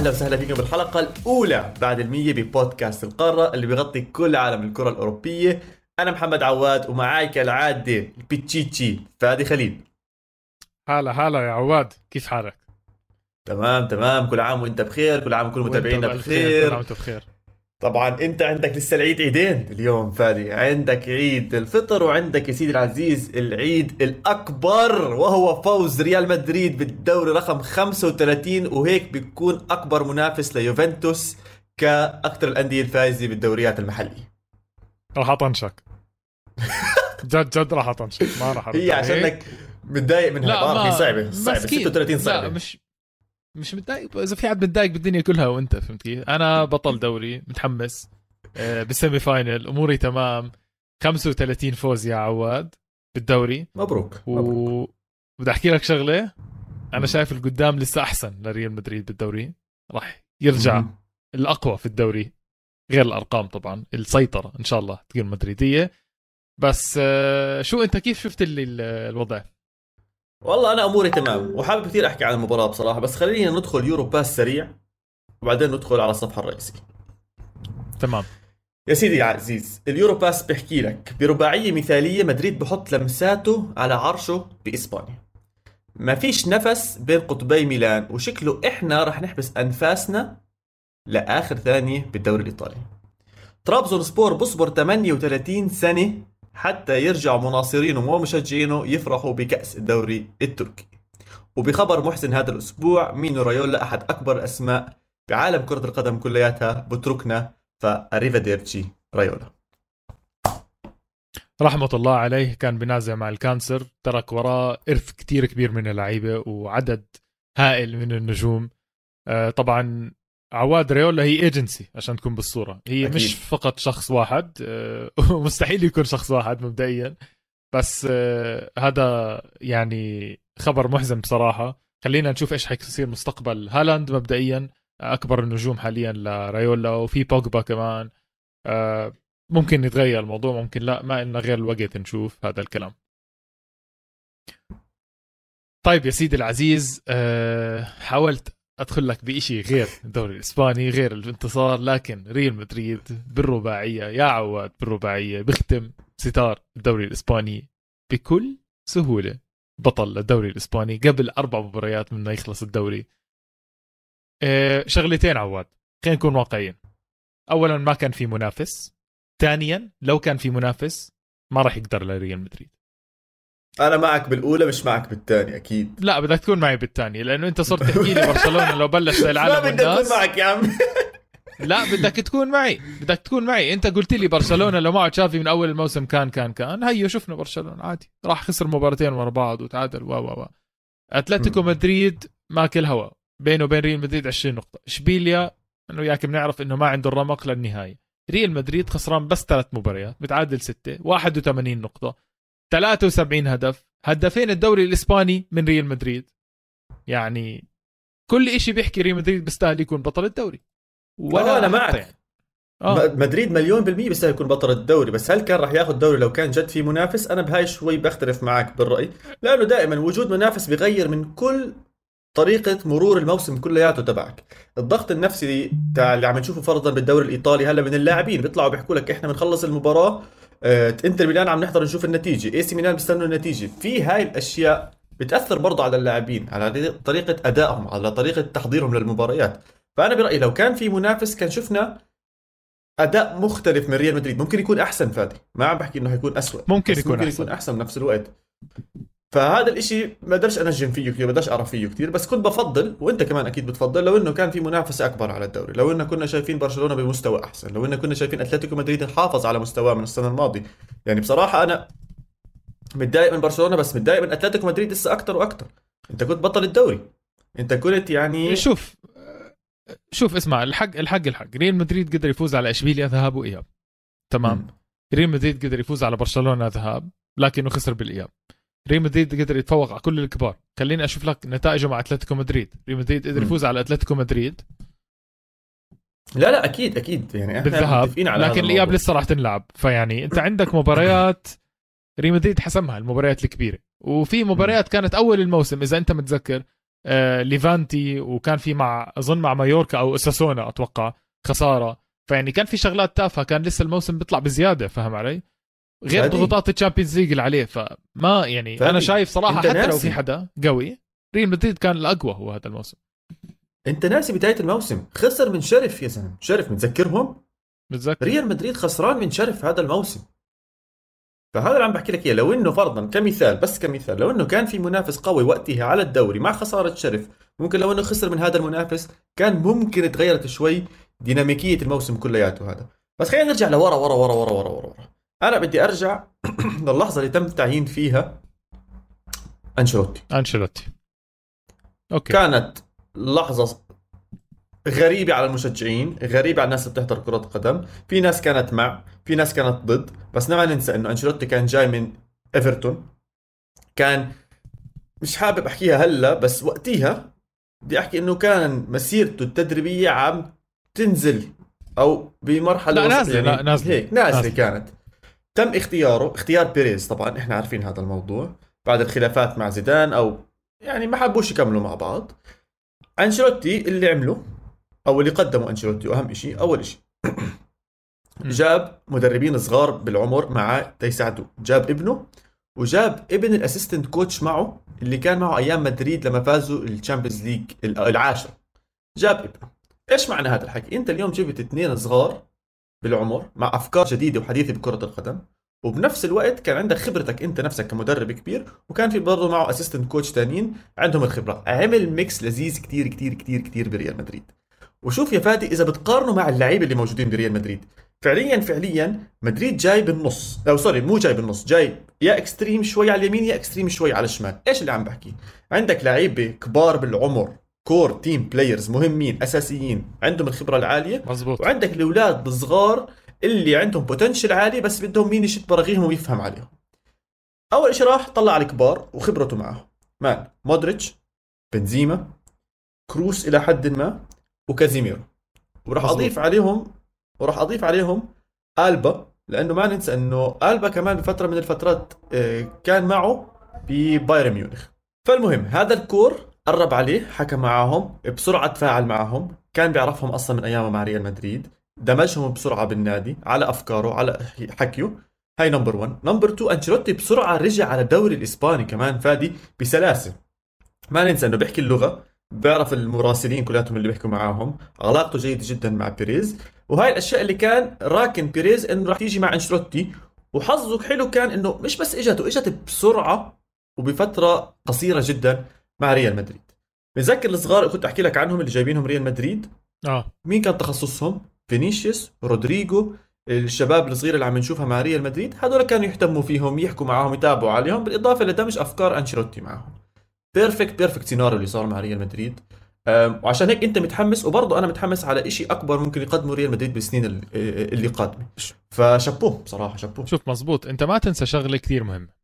واهلا وسهلا فيكم بالحلقة الأولى بعد المية ببودكاست القارة اللي بيغطي كل عالم الكرة الأوروبية. أنا محمد عواد ومعاي كالعاده البيتشيتشي فادي خليل. هلا هلا يا عواد. كيف حالك؟ تمام تمام. كل عام وأنت بخير كل عام كل متابعينا بخير. كل عام وأنت بخير. طبعا أنت عندك لسه العيد عيدين. اليوم فادي عندك عيد الفطر وعندك يا سيدي العزيز العيد الأكبر وهو فوز ريال مدريد بالدوري رقم 35 وهيك بيكون أكبر منافس ليوفنتوس كأكثر الأندية الفائزة بالدوريات المحلية. راح اطنشك جد جد راح اطنشك ما راح هي عشانك متضايق منها لا بعرف ما هي صعبة صعبه 36 صعبة. لا مش مش متضايق؟ إذا في حد متضايق بالدنيا كلها وأنت فهمت كيف؟ أنا بطل دوري متحمس آه، بالسيمي فاينل أموري تمام. 35 فوز يا عواد بالدوري. مبروك و مبروك. بدي أحكي لك شغلة. أنا شايف القدام لسه أحسن لريال مدريد بالدوري. راح يرجع مم. الأقوى في الدوري غير الأرقام طبعا السيطرة إن شاء الله تكون مدريدية. بس آه، شو أنت كيف شفت اللي ال- الوضع؟ والله أنا أموري تمام وحابب كثير أحكي عن المباراة بصراحة بس خلينا ندخل Euro Pass سريع وبعدين ندخل على الصفحة الرئيسية. تمام. يا سيدي يا عزيز ال Euro Pass بيحكي لك برباعية مثالية مدريد بحط لمساته على عرشه بإسبانيا. ما فيش نفس بين قطبي ميلان وشكله إحنا رح نحبس أنفاسنا لآخر ثانية بالدوري الإيطالي. طرابزون سبور بصبر 38 سنة حتى يرجع مناصرينه ومشجعينه يفرحوا بكأس الدوري التركي. وبخبر محزن هذا الأسبوع مينو رايولا أحد أكبر الأسماء بعالم كرة القدم كلياتها بتركنا؟ فأريفاديرتشي رايولا. رحمة الله عليه كان بنازع مع ال cancer ترك وراه إرث كتير كبير من اللعيبة وعدد هائل من النجوم. آه، طبعا عواد ريولا هي ايجنسي عشان تكون بالصورة. هي أكيد. مش فقط شخص واحد آه، ومستحيل يكون شخص واحد مبدئيا. بس آه، هذا يعني خبر محزن بصراحة. خلينا نشوف إيش حيصير مستقبل هالاند مبدئيا. أكبر النجوم حاليا لرايولا وفي بوجبا كمان. آه، ممكن يتغير الموضوع ممكن لا. ما لنا غير الوقت نشوف هذا الكلام. طيب يا سيدي العزيز حاولت أدخل لك بشيء غير الدوري الإسباني غير الانتصار لكن ريال مدريد بالرباعية يا عواد بالرباعية بختم ستار الدوري الإسباني بكل سهولة. بطل الدوري الإسباني قبل أربع مباريات من يخلص الدوري. أه شغلتين عواد خلينا نكون واقعيين. اولا ما كان في منافس. ثانيا لو كان في منافس ما راح يقدر لريال مدريد. أنا معك بالأولى مش معك بالثانية أكيد. لا بدك تكون معي بالثانية لأنه أنت صرت تحكي لي برشلونة لو بلش زي ما العالم بدي أكون والناس. معك يا عم. لا بدك تكون معي بدك تكون معي. أنت قلت لي برشلونة لو معه تشافي من أول الموسم كان كان كان. هيو شفنا برشلونة عادي. راح خسر مباراتين ورا بعض وتعادل و و و أتلتيكو. مدريد ماكل هوا بينه وبين ريال مدريد 20 نقطة. إشبيليا انه وياك بنعرف إنه ما عنده الرمق للنهاية. ريال مدريد خسران بس ثلاث مباريات بتعادل ستة 81 نقطة. 73 هدف هدافين الدوري الإسباني من ريال مدريد يعني كل إشي بيحكي ريال مدريد بيستاهل يكون بطل الدوري آه، أنا حتى معك. يعني. آه. مدريد مليون بالمية بيستاهل يكون بطل الدوري بس هل كان راح ياخذ دوري لو كان جد في منافس أنا بهاي شوي بختلف معك بالرأي لأنه دائما وجود منافس بيغير من كل طريقة مرور الموسم كلياته تبعك الضغط النفسي تاع اللي عم نشوفه فرضا بالدوري الإيطالي هلا من اللاعبين بيطلعوا بيحكوا لك إحنا بنخلص المباراة آه، انتر ميلان عم نحضر نشوف النتيجة. AC ميلان بيستنوا النتيجة. في هاي الأشياء بتأثر برضه على اللاعبين على طريقة أدائهم على طريقة تحضيرهم للمباريات. فأنا برأيي لو كان في منافس كان شفنا أداء مختلف من ريال مدريد. ممكن يكون أحسن فادي. ما عم بحكي إنه حيكون اسوء ممكن يكون ممكن. يكون أحسن بنفس الوقت. فهذا الإشي ما بقدرش أنجم فيه كثير ما بقدرش أعرف فيه كثير بس كنت بفضل وأنت كمان أكيد بتفضل لو إنه كان في منافسة أكبر على الدوري لو إنه كنا شايفين برشلونة بمستوى أحسن لو إنه كنا شايفين أتلتيكو مدريد حافظ على مستواه من السنة الماضية. يعني بصراحة أنا متضايق من برشلونة بس متضايق من أتلتيكو مدريد لسه أكثر وأكثر أنت كنت بطل الدوري. أنت كنت يعني شوف شوف اسمع الحق الحق الحق. ريال مدريد قدر يفوز على إشبيليا ذهاب وإياب. تمام. ريال مدريد قدر يفوز على برشلونة ذهاب لكنه خسر بالإياب. ريال مدريد قدر يتفوق على كل الكبار. خليني أشوف لك نتائجه مع أتلتيكو مدريد. ريال مدريد قدر. يفوز على أتلتيكو مدريد. لا لا أكيد أكيد. يعني إحنا بالذهاب. متفقين على لكن الإياب. لسه راح تنلعب. فيعني أنت عندك مباريات. ريال مدريد حسمها المباريات الكبيرة. وفي مباريات كانت أول الموسم إذا أنت متذكر آه ليفانتي وكان في مع أظن مع مايوركا أو أوساسونا أتوقع خسارة. فيعني كان في شغلات تافهة كان لسه الموسم بيطلع بزيادة فاهم علي؟ غير فادي. ضغوطات ال Champions League اللي عليه فما يعني فادي. أنا شايف صراحة حتى لو ناسي. في حدا قوي ريال مدريد كان الأقوى هو هذا الموسم أنت ناسي بداية الموسم خسر من شيريف يا زلمة شيريف متذكرهم بتذكر ريال مدريد خسران من شيريف هذا الموسم فهذا اللي عم بحكي لك إياه لو إنه فرضا كمثال بس كمثال لو إنه كان في منافس قوي وقتها على الدوري مع خسارة شيريف ممكن لو إنه خسر من هذا المنافس كان ممكن تغيرت شوي ديناميكية الموسم كلياته هذا بس خلينا نرجع لورا ورا ورا ورا ورا ورا, ورا. أنا بدي أرجع للحظة اللي تم تعيين فيها أنشيلوتي. أنشيلوتي. أوكي. كانت لحظة غريبة على المشجعين غريبة على الناس اللي بتحضر كرة قدم في ناس كانت مع في ناس كانت ضد بس ما ننسى إنه أنشيلوتي كان جاي من إيفرتون. كان مش حابب أحكيها هلا بس وقتها بدي أحكي إنه كان مسيرته التدريبية عم تنزل أو بمرحلة لا، نازلة، لا، نازلة. هيك نازلة. كانت. تم اختياره اختيار بيريز. طبعا إحنا عارفين هذا الموضوع. بعد الخلافات مع زيدان أو يعني ما حبوش يكملوا مع بعض. أنشيلوتي اللي عمله أو اللي قدمه أنشيلوتي واهم شيء أول شيء جاب مدربين صغار بالعمر معاه تيساعدوه جاب ابنه وجاب ابن ال assistant coach معه اللي كان معه أيام مدريد لما فازوا ال Champions League العاشر. جاب ابنه. إيش معنى هذا الحكي؟ أنت اليوم جبت اثنين صغار بالعمر مع أفكار جديدة وحديثة بكرة القدم وبنفس الوقت كان عندك خبرتك أنت نفسك كمدرب كبير وكان في برضه معه assistant coach ثانيين عندهم الخبرة. عمل mix لذيذ كتير كتير كتير كتير بريال مدريد. وشوف يا فادي إذا بتقارنه مع اللعيبة اللي موجودين بريال مدريد فعليا فعليا مدريد جاي بالنص. أو sorry مو جاي بالنص جاي يا extreme شوي على اليمين يا extreme شوي على الشمال. إيش اللي عم بحكي؟ عندك لعيبة كبار بالعمر. core team players مهمين أساسيين عندهم الخبرة العالية مزبوط وعندك الأولاد الصغار اللي عندهم potential عالي بس بدهم مين يشد براغيهم ويفهم عليهم. أول شيء راح طلع على الكبار وخبرته معه. مان مودريتش بنزيما كروس إلى حد ما وكازيميرو. وراح. أضيف عليهم وراح أضيف عليهم ألابا لأنه ما ننسى إنه ألابا كمان بفترة من الفترات آه، كان معه ببايرن ميونخ. فالمهم هذا ال core قرب عليه حكى معهم بسرعة تفاعل معهم كان بيعرفهم أصلا من ايامه مع ريال مدريد. دمجهم بسرعة بالنادي على أفكاره على حكيه. هاي number 1 number 2 أنشيلوتي بسرعة رجع على الدوري الإسباني كمان فادي بسلاسة. ما ننسى إنه بيحكي اللغة بيعرف المراسلين كلياتهم اللي بيحكوا معاهم. علاقته جيدة جدا مع بيريز. وهاي الأشياء اللي كان راكن بيريز إنه راح تيجي مع أنشيلوتي. وحظه حلو كان إنه مش بس إجته اجت بسرعة وبفترة قصيرة جدا. مع ريال مدريد. بتذكر الصغار كنت أحكي لك عنهم اللي جايبينهم ريال مدريد. آه. مين كان تخصصهم؟ فينيسيوس رودريجو الشباب الصغيره اللي عم نشوفها مع ريال مدريد. هذول كانوا يهتموا فيهم يحكوا معاهم يتابعوا عليهم. بالإضافة لدمج أفكار أنشيلوتي معهم. perfect perfect scenario اللي صار مع ريال مدريد. وعشان هيك أنت متحمس وبرضه أنا متحمس على إشي أكبر ممكن يقدمه ريال مدريد بالسنين ال- اللي قادمة. فشابوه بصراحة شابوه. شوف مزبوط. أنت ما تنسى شغلة كثير مهمة.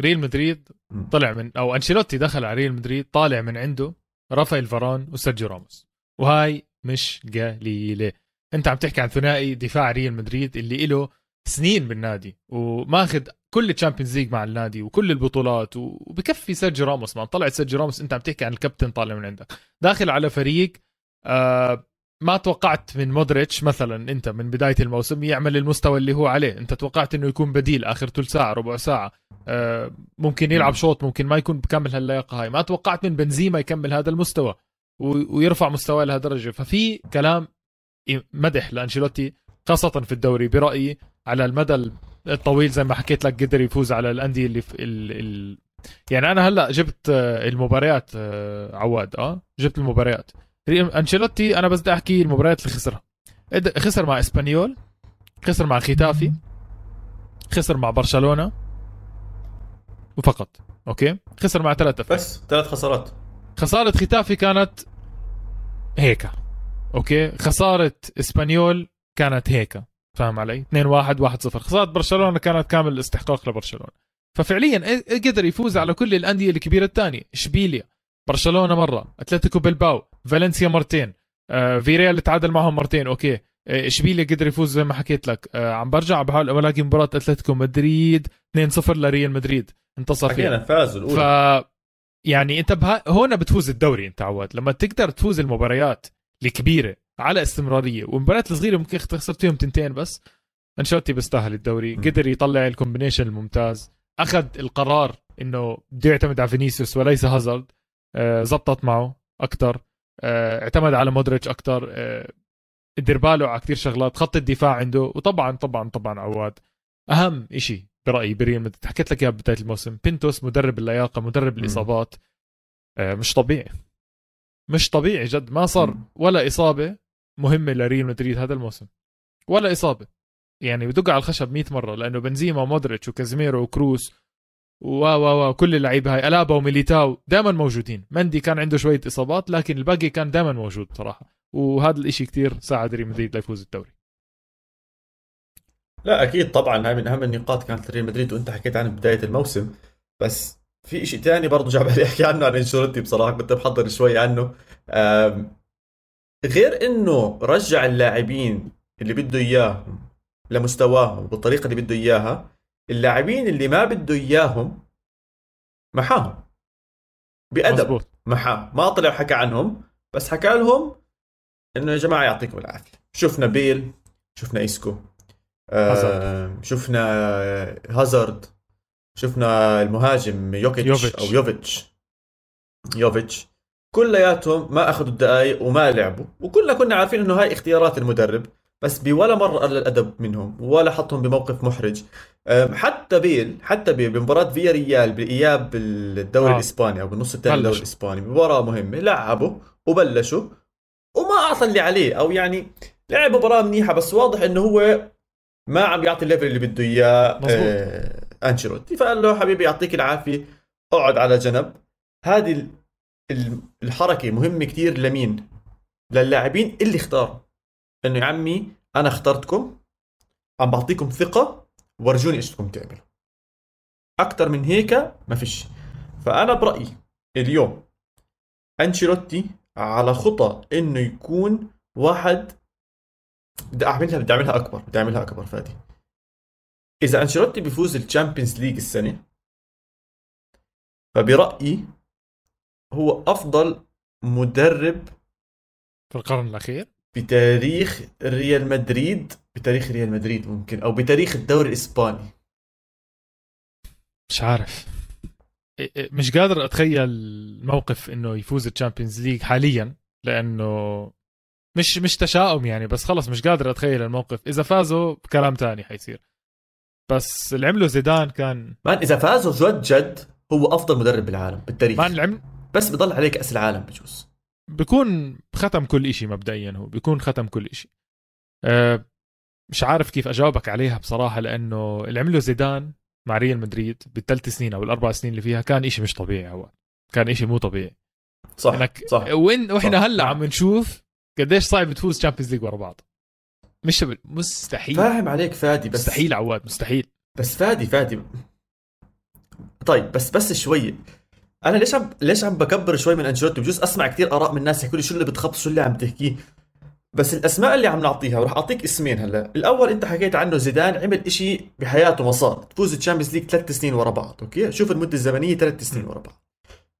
ريال مدريد. طلع من أو أنشيلوتي دخل على ريال مدريد طالع من عنده رافائيل فاران وسيرجيو راموس. وهاي مش قليلة. أنت عم تحكي عن ثنائي دفاع ريال مدريد اللي له سنين بالنادي وماخذ كل ال Champions League مع النادي وكل البطولات وبكفي سيرجيو راموس. ما طلعت سيرجيو راموس أنت عم تحكي عن الكابتن طالع من عندك. داخل على فريق آه ما توقعت من مودريتش مثلا أنت من بداية الموسم يعمل المستوى اللي هو عليه. أنت توقعت إنه يكون بديل آخر ثلث ساعة ربع ساعة. آه ممكن يلعب شوط ممكن ما يكون بكمل هاللياقة هاي. ما توقعت من بنزيما يكمل هذا المستوى ويرفع مستواه لهالدرجة. ففي كلام مدح لأنشيلوتي خاصة في الدوري برأيي على المدى الطويل زي ما حكيت لك قدر يفوز على الأندية اللي في ال... ال... يعني أنا هلأ جبت المباريات آه، عواد آه جبت المباريات. أنشيلوتي أنا بس بدي أحكي المباريات اللي خسرها. خسر مع إسبانيول خسر مع ختافي خسر مع برشلونة وفقط. أوكي؟ خسر مع ثلاثة فرق. بس ثلاث خسارات. خسارة ختافي كانت هيك أوكي؟ خسارة إسبانيول كانت هيك فاهم علي؟ 2 1 1 0 خسارة برشلونة كانت كامل استحقاق لبرشلونة. ففعليا قدر يفوز على كل الأندية الكبيرة الثانية. إشبيليا. برشلونة مرة أتلتيكو بلباو فالنسيا مرتين. آه فيريال تعادل معهم مرتين أوكي. آه، إشبيليا قدر يفوز زي ما حكيت لك. آه عم برجع بحاول الاقي مباراة أتلتيكو مدريد 2 0 لريال مدريد. انتصر فيها. فازوا ف الاولى يعني أنت بها هون بتفوز الدوري أنت عواد. لما تقدر تفوز المباريات الكبيرة على استمرارية والمباريات الصغيرة ممكن خسرت فيهم تنتين بس أنشيلوتي بيستاهل الدوري. م. قدر يطلع ال combination الممتاز. أخذ القرار إنه بده يعتمد على فينيسيوس وليس هازارد. زبطت معه أكثر اعتمد على مودريتش أكثر آه، دير باله على كثير شغلات خط الدفاع عنده وطبعا طبعا طبعا عواد. أهم إشي برأيي بريال مدريد حكيت لك اياها بداية الموسم بينتوس مدرب اللياقة مدرب الإصابات. آه، مش طبيعي. مش طبيعي جد ما صار. ولا إصابة مهمة لريال مدريد هذا الموسم. ولا إصابة. يعني بدق على الخشب 100 مرة لأنه بنزيما ومودريتش وكازيميرو وكروس و و و كل اللعيبة هاي ألابا وميليتاو دائما موجودين. مندي كان عنده شوية إصابات لكن الباقي كان دائما موجود بصراحه وهذا الإشي كتير ساعد ريال مدريد ليفوز الدوري. لا أكيد طبعا. هاي من أهم النقاط كانت ريال مدريد وأنت حكيت عنه بداية الموسم. بس في شيء ثاني برضه جاب علي احكي عنه عن أنشيلوتي بصراحة كنت محضر شوي عنه. غير إنه رجع اللاعبين اللي بده إياهم لمستواهم بالطريقة اللي بده إياها اللاعبين اللي ما بده إياهم محاهم. بأدب مزبوط محا ما طلع حكى عنهم بس حكى لهم إنه يا جماعة يعطيكم العافية. شفنا بيل شفنا إيسكو آه هازارد. شفنا هازارد شفنا المهاجم يوكيتش يوفيتش. أو يوفيتش. يوفيتش. كلياتهم ما أخذوا الدقائق وما لعبوا وكلنا كنا عارفين إنه هاي اختيارات المدرب. بس بولا مرة قل الأدب منهم ولا حطهم بموقف محرج حتى بيل حتى بيل بمباراة فيا ريال بإياب الدوري آه. الإسباني أو بالنص الثاني. الدوري الإسباني مباراة مهمة لعبوا وبلشوا وما أعطى اللي عليه أو يعني لعب مباراة منيحة بس واضح إنه هو ما عم يعطي الليفل اللي بده إياه. آه أنشيلوتي فقال له حبيبي يعطيك العافية اقعد على جنب هذه ال- ال- الحركة مهمة كتير لمين للاعبين اللي اختاروا انه يا عمي أنا اخترتكم عم بعطيكم ثقة ورجوني إيش بدكم تعملوا أكثر من هيك ما فيش. فأنا برأيي اليوم أنشيلوتي على خطى إنه يكون واحد بدي أعملها بدي أعملها أكبر بدي أعملها أكبر فادي. إذا أنشيلوتي بيفوز ال Champions League السنة فبرأيي هو أفضل مدرب في القرن الأخير؟ بتاريخ ريال مدريد بتاريخ ريال مدريد ممكن أو بتاريخ الدوري الإسباني. مش عارف. إيه- إيه، مش قادر أتخيل الموقف إنه يفوز ال Champions League حاليا لأنه مش مش تشاؤم يعني بس خلص مش قادر أتخيل الموقف. إذا فازوا كلام تاني حيصير. بس اللي عمله زيدان كمان إذا فازوا جد جد هو أفضل مدرب بالعالم بالتاريخ. ما اللي عمل بس بضل عليه كاس العالم بجوز. بيكون ختم كل إشي مبدئيا هو بيكون ختم كل إشي. أه مش عارف كيف أجاوبك عليها بصراحة لأنه اللي عمله زيدان مع ريال مدريد بالثلاث سنين أو الأربع سنين اللي فيها كان إشي مش طبيعي هو. كان إشي مو طبيعي. صح إنك صح. وين وإحنا صح. هلأ عم نشوف قديش صعب تفوز Champions League ورا بعض. مش مستحيل. فاهم عليك فادي بس مستحيل عواد مستحيل. بس فادي فادي. طيب بس بس شوي. أنا ليش عم ليش عم بكبر شوي من انشيلوتي؟ بجوز اسمع كثير آراء من الناس يحكوا لي شو اللي بتخبص شو اللي عم تحكيه بس الأسماء اللي عم نعطيها وراح أعطيك اسمين هلا. الأول أنت حكيت عنه زيدان عمل إشي بحياته ما صار تفوز ال Champions League ثلاث سنين ورا بعض أوكي؟ شوف المدة الزمنية ثلاث سنين ورا بعض.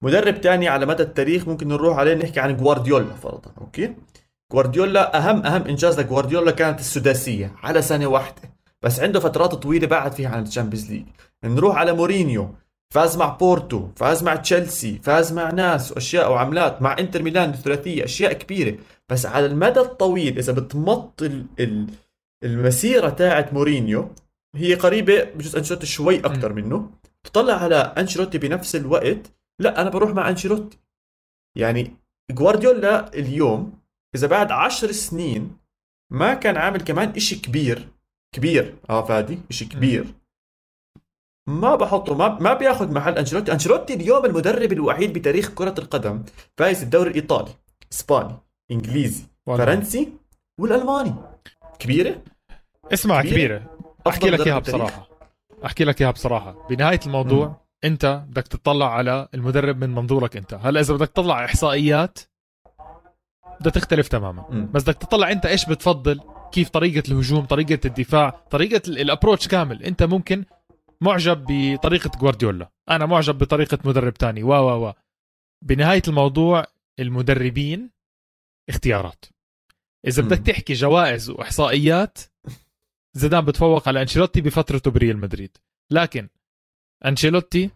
مدرب تاني على مدى التاريخ ممكن نروح عليه نحكي عن جوارديولا فرضا أوكي؟ جوارديولا اهم أهم إنجاز لجوارديولا كانت السداسية على سنه واحدة. بس عنده فترات طويلة بعد فيها عن ال Champions League. نروح على مورينيو. فاز مع بورتو فاز مع تشيلسي فاز مع ناس وأشياء وعملات مع إنتر ميلان الثلاثية أشياء كبيرة. بس على المدى الطويل إذا بتمط ال ال المسيرة تاعت مورينيو هي قريبة بجوز أنشيلوتي شوي أكثر منه. تطلع على أنشيلوتي بنفس الوقت. لا أنا بروح مع أنشيلوتي. يعني جوارديولا اليوم إذا بعد عشر سنين ما كان عامل كمان إشي كبير كبير. آه فادي إشي كبير. ما بحطه ما ما بياخذ محل أنشيلوتي أنشيلوتي اليوم المدرب الوحيد بتاريخ كرة القدم فايز الدوري الإيطالي إسباني إنجليزي والله. فرنسي والألماني كبيرة اسمع كبيرة. كبيرة أحكي أفضل لك إياها. بصراحة أحكي لك إياها بصراحة بنهاية الموضوع مم. أنت بدك تطلع على المدرب من منظورك أنت هلا إذا بدك تطلع إحصائيات بدها تختلف تماما مم. بس بدك تطلع أنت إيش بتفضل كيف طريقة الهجوم طريقة الدفاع طريقة ال- الابروتش كامل أنت ممكن معجب بطريقة جوارديولا أنا معجب بطريقة مدرب تاني وا وا وا بنهاية الموضوع المدربين اختيارات إذا. بدك تحكي جوائز وإحصائيات زيدان بتفوق على أنشيلوتي بفترته بريال مدريد لكن أنشيلوتي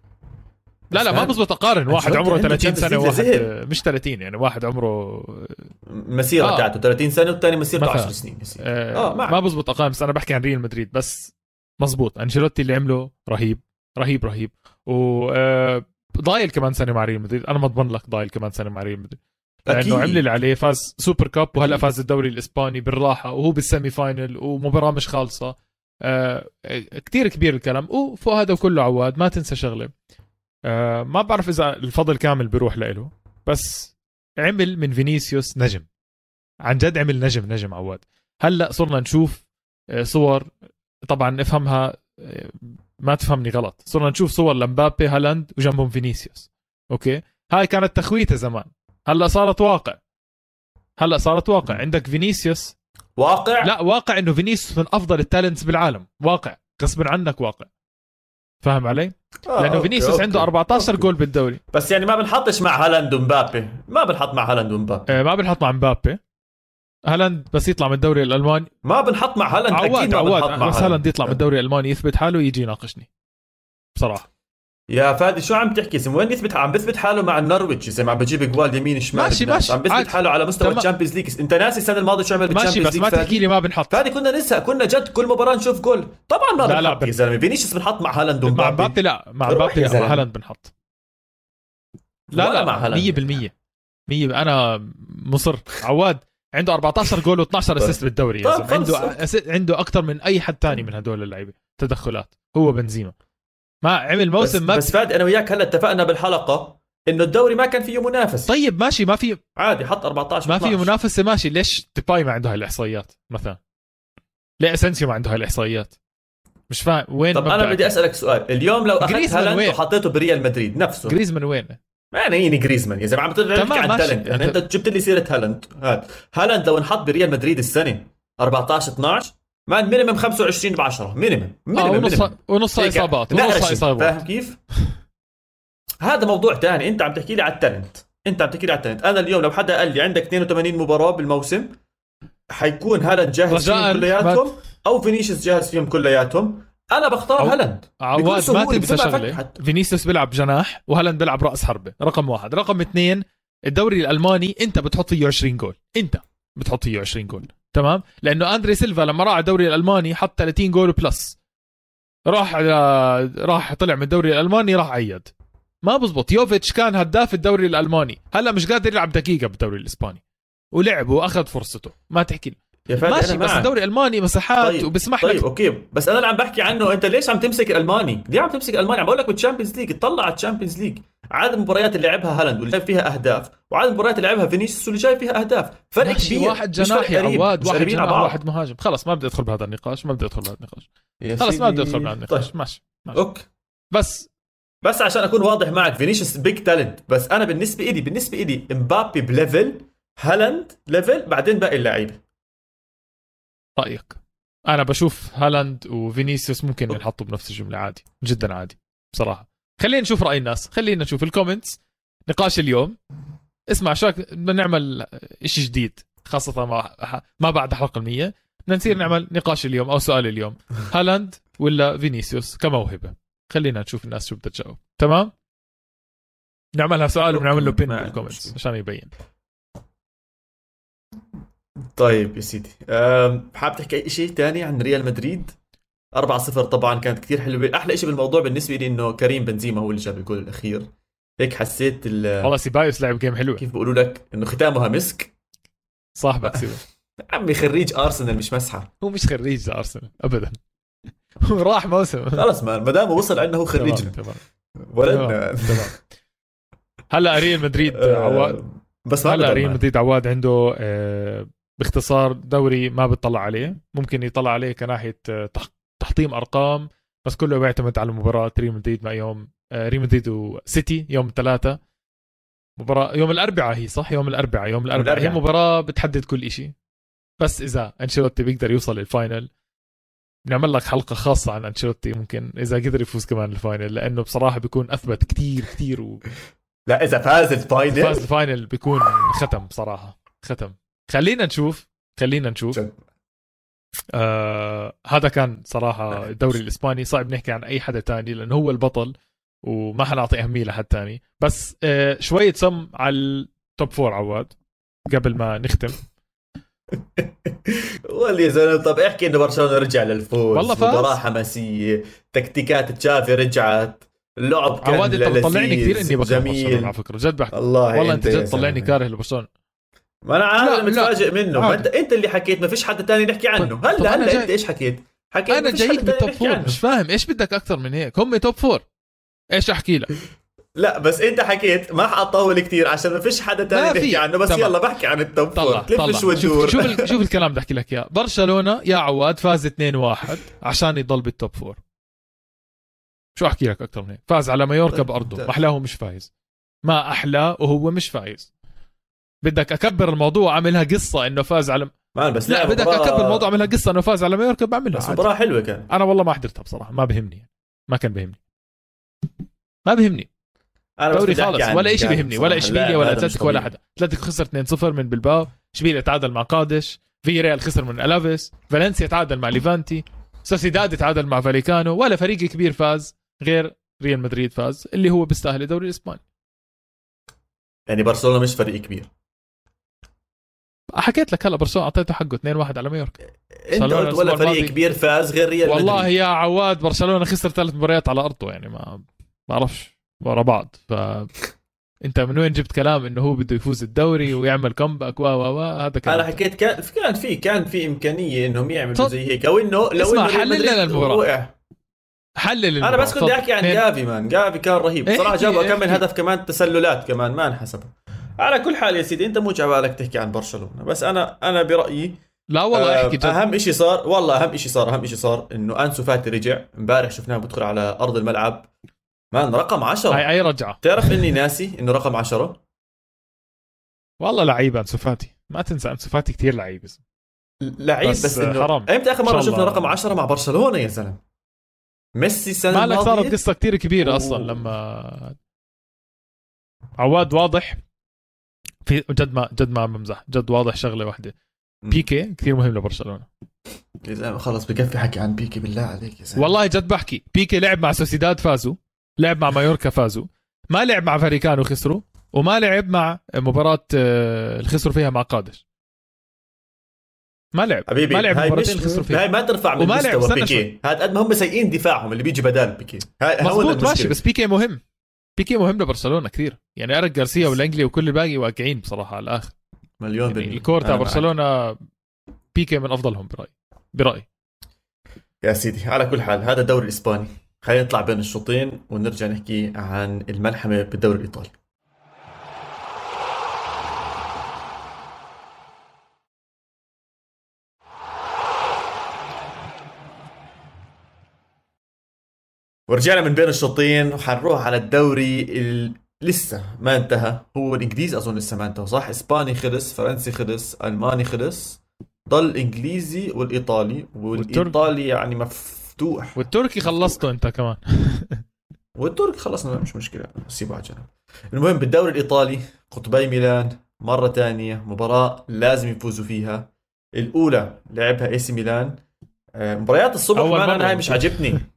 لا لا ما بزبط أقارن واحد عمره عنده 30 سنة وواحد. مش 30 يعني واحد عمره مسيرة آه. تاعته 30 سنة والثاني مسيرته مثلاً. 10 سنين. آه معك. ما بزبط أقارن بس أنا بحكي عن ريال مدريد بس مزبوط أنشيلوتي اللي عمله رهيب رهيب رهيب. و آه، ضايل كمان سنة مع ريال مدريد. أنا مضمن لك ضايل كمان سنة مع ريال مدريد. لأنه عمل اللي عليه فاز Super Cup وهلأ. فاز الدوري الإسباني بالراحة وهو بال semi-final ومباراة مش خالصة. آه كتير كبير الكلام. وفوق هذا كله عواد ما تنسى شغلة. آه ما بعرف إذا الفضل كامل بيروح له بس عمل من فينيسيوس نجم. عن جد عمل نجم نجم عواد. هلأ صرنا نشوف آه، صور طبعا افهمها ما تفهمني غلط. صرنا نشوف صور لمبابي هالاند وجنبهم فينيسيوس. أوكي؟ هاي كانت تخويته زمان هلأ صارت واقع. هلأ صارت واقع. عندك فينيسيوس. واقع؟ لا واقع إنه فينيسيوس من أفضل ال talents بالعالم. واقع. غصبا عنك واقع. فاهم علي؟ آه، لأنه فينيسيوس. عنده 14 أوكي. جول بالدوري. بس يعني ما بنحطش مع هالاند ومبابي. ما بنحط مع هالاند ومبابي. آه ما بنحط مع مبابي. هالاند بس يطلع من الدوري الألماني. ما بنحط مع هالاند عواد أكيد ما عواد بنحط مع بس هالاند. يطلع من الدوري الألماني يثبت حاله ويجي يناقشني. بصراحة. يا فادي شو عم تحكي؟ اسم وين يثبت عم بيثبت حاله مع النرويج زي ما عم بجيب جوال يمين شمال ماشي،. ماشي، عم عادي. حاله على مستوى. الشامبيونز ليج. انت ناسي السنة الماضية شو عمل ماشي بالشامبيونز بس League ما فادي؟ تحكي لي ما بنحط. فادي كنا ننسى كنا جد كل مباراة نشوف جول. طبعا ما لا، لا، بنحط بن- يا زلمة. فينيسيوس بنحط مع هالاند مع ومبابي. مبابي لا مع مبابي لا مع. هالاند بنحط. لا لا مع هالاند. 100% 100 أنا مصر. عواد. عنده 14 جول و12 assist بالدوري يا طيب، زلمة. عنده عنده أكثر من أي حد تاني من هدول اللعيبة. تدخلات. هو بنزيما. ما عمل بس, موسم ما بس فادي أنا وياك هلا اتفقنا بالحلقة إنه الدوري ما كان فيه منافس طيب ماشي ما في عادي حط 14 ما في 12. منافسة ماشي. ليش ديباي ما عنده هاي الاحصائيات مثلا؟ ليه اسنسيو ما عنده هاي الاحصائيات مش فاهم وين طب أنا؟ بدي أسألك سؤال. اليوم لو أخذت هالاند؟ وحطيته بريال مدريد نفسه. جريزمان وين؟ ما نيني جريزمان يا زلمه عم تحكي تمام، عن ماشي. talent يعني أنت جبت لي سيرة هالاند هاد. هالاند لو انحط بريال مدريد السنة 14 12 ما minimum 25 ب 10 minimum minimum ونص إصابات. ونص إصابات. فاهم كيف؟ هذا موضوع تاني. أنت عم تحكي لي على ال talent أنت عم تحكي لي على ال talent أنا اليوم لو حدا قال لي عندك 82 مباراة بالموسم حيكون هالاند جاهز فيهم كلياتهم أو فينيسيوس جاهز فيهم كلياتهم. أنا بختار أو- هالاند. عواد ما تنسى شغله. فينيسيوس بيلعب جناح وهالاند بيلعب رأس حربة. رقم واحد. رقم اثنين الدوري الألماني أنت بتحط فيه 20 جول. أنت بتحط فيه 20 جول. تمام؟ لأنه أندري سيلفا لما راح الدوري الألماني حط 30 goal plus. راح راح طلع من الدوري الألماني راح عيد. ما بزبط. يوفيتش كان هداف الدوري الألماني. هلا مش قادر يلعب دقيقة بالدوري الإسباني. ولعب وأخذ فرصته. ما تحكي لي. يا فادي ماشي بس. الدوري الالماني مساحات طيب، وبسمح طيب لك okay بس أنا اللي عم بحكي عنه أنت ليش عم تمسك الألماني؟ ليه عم تمسك الألماني؟ عم بقول لك بال Champions League اطلع على ال Champions League عدد المباريات اللي لعبها هالاند واللي جايب فيها أهداف وعدد المباريات اللي لعبها فينيسيوس واللي جايب فيها أهداف فرق ماشي كبير واحد جناح يا عواد واحد جناح. واحد مهاجم خلص ما بدي أدخل بهذا النقاش ما بدي أدخل بهذا النقاش خلص ما بدي. أدخل بهذا النقاش طيب. ماشي ماشي. okay بس بس عشان أكون واضح معك فينيسيوس big talent بس أنا بالنسبة إلي بالنسبة إلي مبابي ب level هالاند level بعدين باقي اللعيبة رايك أنا بشوف هالاند وفينيسيوس ممكن ينحطوا بنفس الجملة عادي جدا عادي بصراحة. خلينا نشوف رأي الناس خلينا نشوف ال comments نقاش اليوم. اسمع شو بدنا نعمل شيء جديد خاصة ما ما بعد حلقة المية. بدنا نصير نعمل نقاش اليوم أو سؤال اليوم. هالاند ولا فينيسيوس كموهبة؟ خلينا نشوف الناس شو بدها تجاوب. تمام؟ نعملها سؤال ونعمل له بين بال comments. عشان يبين. طيب يا سيدي. أم، حابب تحكي أي شيء تاني عن ريال مدريد؟ 4-0 طبعا كانت كثير حلوة. أحلى شيء بالموضوع بالنسبة لي إنه كريم بنزيما هو اللي جاب الجول الأخير. هيك حسيت ال- والله سيبايوس لعب جيم حلوة كيف بيقولوا لك؟ إنه ختامها مسك. صاحبك سيبا عمي خريج أرسنال مش مسحة. هو مش خريج أرسنال ابدا. هو راح موسم. خلص ما دام وصل عندنا هو خريجنا تمام ولدنا تمام هلا ريال مدريد عواد. آه، بس ما هلا ريال. مدريد عواد عنده آه، باختصار دوري ما بتطلع عليه. ممكن يطلع عليه كناحية آه، تح- تحطيم أرقام بس كله بيعتمد على مباراه ريال مدريد مع يوم آه، ريال مدريد وسيتي يوم الثلاثاء مباراة يوم الأربعاء هي صح؟ يوم الأربعاء يوم الأربعاء. هي. مباراة بتحدد كل إشي. بس إذا أنشيلوتي بيقدر يوصل لل final نعمل لك حلقة خاصة عن أنشيلوتي ممكن إذا قدر يفوز كمان ال final لأنه بصراحة بيكون أثبت كتير كتير و... لا إذا فاز ال final. فاز ال final بيكون ختم صراحة ختم. خلينا نشوف خلينا نشوف. آه هذا كان صراحة الدوري الإسباني. صعب نحكي عن أي حدا تاني لأنه هو البطل وما حنعطي أهمية لحد تاني. بس آه شوية سم على ال top four عواد قبل ما نختم. والله يا زلمة طب احكي إنه برشلونة رجع للفوز. والله فاز. مباراة حماسية. تكتيكات تشافي رجعت. اللعب كان عواد أنت بتطلعني كثير إني بكره برشلونة جميل. على فكرة جد بحكي الله والله أنت جد طلعني. كاره لبرشلونة. ما أنا عارف متفاجئ منه. ما. انت أنت اللي حكيت ما فيش حدا تاني نحكي عنه. هلا هلا جاي- أنت إيش حكيت؟ حكيت أنا جايك بال top four. مش فاهم إيش بدك أكثر من هيك. هم top four؟ إيش أحكي لك؟ لا بس أنت حكيت ما حاطول كثير عشان ما فيش حدا تاني. نحكي عنه. بس تمام. يلا بحكي عن ال top four. طلع طلع. شو شوف شوف, شوف الكلام بدي أحكي لك إياه. برشلونة يا عواد فاز 2-1 عشان يضل بال top four. شو أحكي لك أكثر من هيك؟ فاز على مايوركا طيب، بأرضه. ما أحلاه مش فايز. ما أحلاه وهو مش فايز. بدك أكبر الموضوع اعملها قصة إنه فاز على مان بس لا بدك مباراة- أكبر الموضوع اعملها قصة إنه فاز على مايوركا بعملها بس عادي. مباراة حلوة كان. أنا والله ما حضرتها بصراحة ما بهمني ما كان بهمني. ما بهمني. أنا بس دوري خالص ولا شيء جانب بيهمني ولا. اشبيليا ولا أتلتيكو ولا. حدا. أتلتيكو خسر 2-0 من بلباو إشبيليا تعادل مع قادش في ريال خسر من ألافيس فالنسيا تعادل مع ليفانتي سوسيداد تعادل مع فاليكانو ولا فريق كبير فاز غير ريال مدريد فاز اللي هو بيستاهل الدوري الإسباني. يعني برشلونة مش فريق كبير. حكيت لك هلا برشلونة أعطيته حقه 2-1 على مايوركا أنت قلت ولا فريق الماضي. كبير فاز غير ريال والله مدريد. يا عواد برشلونة خسر ثلاث مباريات على أرضه يعني ما ما أعرفش ورا بعض ف أنت من وين جبت كلام إنه هو بده يفوز الدوري ويعمل كومباك و و و هذا كلام أنا حكيت كان كان في كان في إمكانية إنهم يعملوا طب- زي هيك أو انه لو اسمع، إنه حلل لنا المباراة. وقع. حلل أنا. بس كنت. أحكي عن. جافي مان جافي كان رهيب صراحة جابوا كم من. هدف كمان تسللات كمان ما انحسب على كل حال يا سيدي أنت مو جبالك تحكي عن برشلونة بس أنا أنا برأيي لا والله آه، أحكي جد. أهم شيء صار والله أهم شيء صار أهم شيء صار إنه أنسو فاتي رجع إمبارح شفناه بدخل على أرض الملعب. مان رقم 10 هاي أي رجعة. تعرف إني ناسي إنه رقم 10 والله لعيب أنسو فاتي. ما تنسى أنسو فاتي كثير لعيب لعيب بس بس, إنه حرام. إمتى آخر مرة شفنا. رقم 10 مع برشلونة يا زلمة. ميسي السنة مالك صارت قصة كثير كبيرة أوه. أصلا لما عواد واضح في جد ما جد ما بمزح جد واضح شغلة واحدة. بيكي كثير مهم لبرشلونة. يا زلمه خلص بكفي حكي عن بيكي بالله عليك يا زلمه والله جد بحكي. بيكي لعب مع سوسيداد فازوا. لعب مع مايوركا فازوا. ما لعب مع فاريكانو خسروا. وما لعب مع مباراة آه، اللي خسروا فيها مع قادش. ما لعب. حبيبي ما لعب هاي مباراتين خسروا فيها. هاي ما ترفع من وما لعب، بيكي هاد قد ما هم سيئين دفاعهم اللي بيجي بدال بيكي هاي المشكلة. ماشي بس بيكي مهم. بيكي مهم لبرشلونة كثير. يعني ارك جارسيا والإنجلي وكل الباقي واقعين بصراحة على الآخر. مليون يعني بالمية. الكور تاع. برشلونة بيكي من أفضلهم برأيي. برأيي. يا سيدي على كل حال هذا الدوري الإسباني. خلينا نطلع بين الشوطين ونرجع نحكي عن الملحمة بالدوري الإيطالي. ورجعنا من بين الشوطين وحنروح على الدوري ال... لسه ما انتهى. هو الانجليزي أظن لسه ما انتهى صح؟ إسباني خلص فرنسي خلص ألماني خلص ضل الانجليزي والإيطالي والإيطالي يعني مفتوح. والتركي خلصته أنت كمان. والترك خلصنا مش مشكلة سيبه على جنب. المهم بالدوري الإيطالي قطبي ميلان مرة ثانية مباراة لازم يفوزوا فيها. الأولى لعبها إي سي ميلان. آه، مباريات الصبح كمان. أنا هاي مش عاجبني.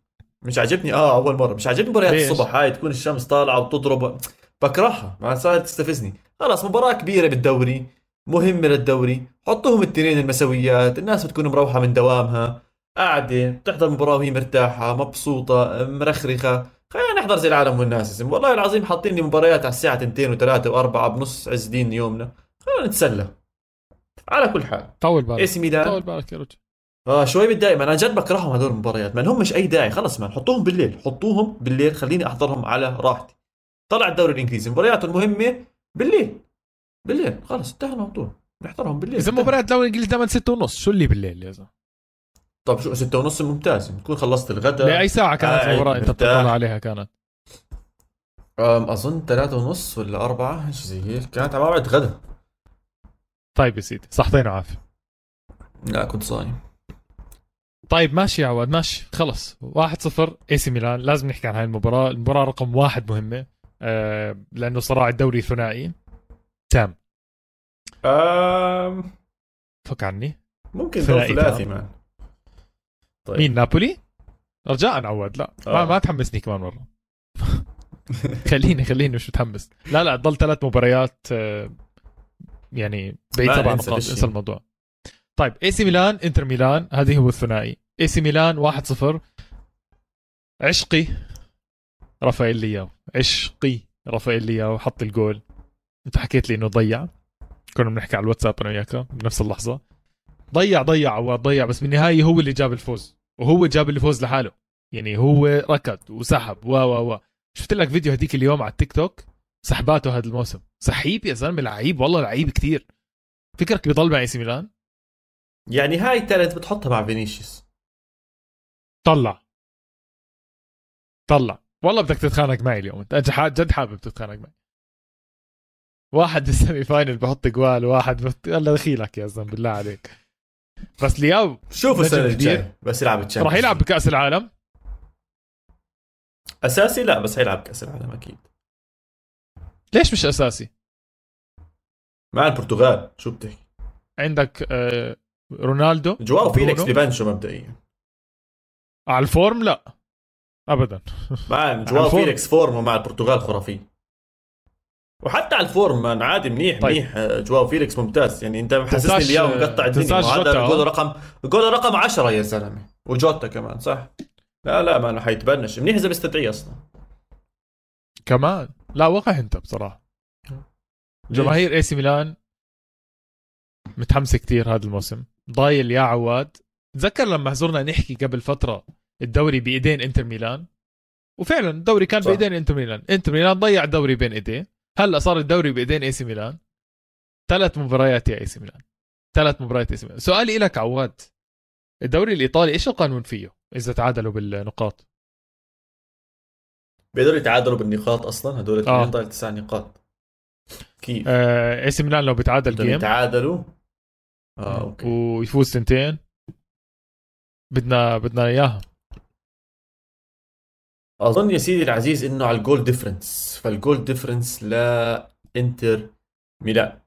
مش عاجبني. آه أول مرة. مش عاجبني مباريات؟ الصبح. هاي تكون الشمس طالعة وتضرب. بكرهها. ما صارت تستفزني. خلاص مباراة كبيرة بالدوري. مهمة للدوري. حطوهم التنين المسويات. الناس بتكون مروحة من دوامها. قاعدة بتحضر مباراة وهي مرتاحة مبسوطة مرخرخة. خلينا نحضر زي العالم والناس. والله العظيم حاطين لي مباريات على الساعة 2 و3 و4 بنص عز دين يومنا. خلينا نتسلى. على كل حال. طول بالك. سي ميلان طول بالك يا رجل. آه شوي متضايق أنا جد بكرههم هدول المباريات. ما هم مش أي داعي. خلص ما حطوهم بالليل. حطوهم بالليل. خليني أحضرهم على راحتي. طلع الدوري الإنجليزي. مبارياته المهمة بالليل. بالليل. خلص انتهى الموضوع. نحضرهم بالليل. إذا. مباراة الدوري الإنجليزي دائما ستة ونص. شو اللي بالليل يا زلمة؟ طب شو ستة ونص ممتاز. تكون خلصت الغداء. لاي ساعة كانت قاعد المباراة أنت. بتطلع عليها كانت؟ أظن ثلاثة ونص ولا أربعة. شيء زي هيك. كانت على موعد غدا. طيب يا سيدي صحتين وعافية. لا كنت صايم. طيب ماشي يا عواد ماشي خلص. 1-0 اي سي ميلان. لازم نحكي عن هاي المباراة. المباراة رقم واحد مهمة آه لأنه صراع الدوري ثنائي. تام. آم فك عني. ممكن ثلاثي تمام. مان. طيب. مين نابولي؟ رجاء عواد لا. ما, آه. ما تحمسني كمان مرة. خليني خليني مش متحمس. لا لا ضل ثلاث مباريات آه، يعني بعيد ما الشيء. انسى الموضوع. طيب اي سي ميلان إنتر ميلان هذه هو الثنائي. اي سي ميلان 1-0 عشقي رافائيل لياو. عشقي رافائيل لياو حط الجول. أنت حكيت لي إنه ضيع. كنا بنحكي على الواتساب أنا وياك بنفس اللحظة. ضيع ضيع عواد ضيع بس بالنهاية هو اللي جاب الفوز. وهو جاب الفوز لحاله. يعني هو ركض وسحب. و و و شفت لك فيديو هديك اليوم على التيك توك؟ سحباته هذا الموسم. سحيب يا زلمة لعيب والله لعيب كتير فكرك بيضل مع اي سي ميلان؟ يعني هاي talent بتحطها مع فينيسيوس. طلع. طلع. والله بدك تتخانق معي اليوم انت. جد حابب تتخانق معي. واحد بال semi final بحط جول واحد بحط يلا دخيلك يا زلمة بالله عليك. بس لياو شوفوا نجم السنة. الجاية. بس يلعب ال Champions. راح يلعب بكأس العالم؟ أساسي؟ لا بس حيلعب كاس العالم أكيد. ليش مش أساسي؟ مع البرتغال. شو بتحكي؟ عندك آه، رونالدو؟ جواو فيليكس. ببنشو مبدئيا. على الفورم لا ابدا. مان جواو. فيليكس فورمه مع البرتغال خرافي وحتى على الفورم مان عادي منيح طيب. منيح آه، جواو فيليكس ممتاز. يعني أنت محسسني اليوم مقطع الدنيا. جوتا، جول ها؟ رقم جول رقم 10 يا زلمه وجوتا كمان صح؟ لا لا مان حيتبنش. منيح إذا بيستدعيه أصلا. كمان؟ لا وقع أنت بصراحة. جماهير اي سي ميلان متحمسه كتير هذا الموسم. ضايل يا عواد. تذكر لما زرنا نحكي قبل فترة الدوري بإيدين إنتر ميلان؟ وفعلا الدوري كان صح. بإيدين إنتر ميلان. إنتر ميلان ضيع الدوري بين إيديه. هلأ صار الدوري بإيدين إي سي ميلان. ثلاث مباريات يا إي سي ميلان. ثلاث مباريات إي سي ميلان. سؤالي لك عواد. الدوري الإيطالي إيش القانون فيه إذا تعادلوا بالنقاط؟ بيقدروا يتعادلوا بالنقاط أصلا؟ هدول آه. تسع نقاط. كيف؟ آه إي سي ميلان لو بتعادل game يتعادلوا آه أوكي. ويفوز سنتين بدنا بدنا إياها. أظن يا سيدي العزيز إنه على ال goal difference فال goal difference لا إنتر ميلان.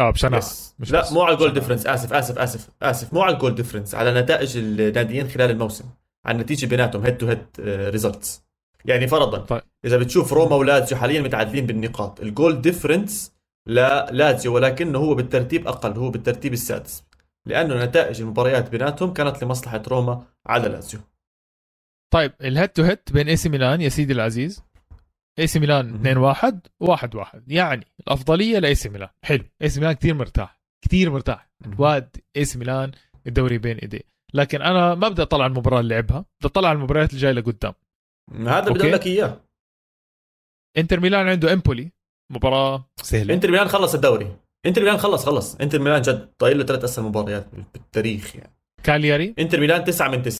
آه بس مش لا بس. مو على ال goal difference آسف آسف آسف آسف. مو على ال goal difference على نتائج الناديين خلال الموسم. على النتيجة بيناتهم head to head results يعني فرضا طيب. إذا بتشوف روما ولازيو حاليا متعادلين بالنقاط ال goal difference لازيو ولكنه هو بالترتيب أقل هو بالترتيب السادس لأنه نتائج المباريات بيناتهم كانت لمصلحة روما على لازيو. طيب ال head to head بين إي سي ميلان يا سيدي العزيز. إي سي ميلان مهم. 2 1 1 1 يعني الأفضلية لإي سي ميلان. حلو إي سي ميلان كثير مرتاح كثير مرتاح. عواد إي سي ميلان الدوري بين إيديه. لكن أنا ما بدي أطلع على المباراة اللي لعبها بدي أطلع على المباريات اللي جاية لقدام. هذا بدي. أقول لك إياه. إنتر ميلان عنده إمبولي. مباراة سهلة. انتر ميلان خلص الدوري. انتر ميلان خلص خلص. انتر ميلان جد ضايل له ثلاث اسهل مباريات بالتاريخ يعني. كالياري؟ انتر ميلان تسعة من تسعة.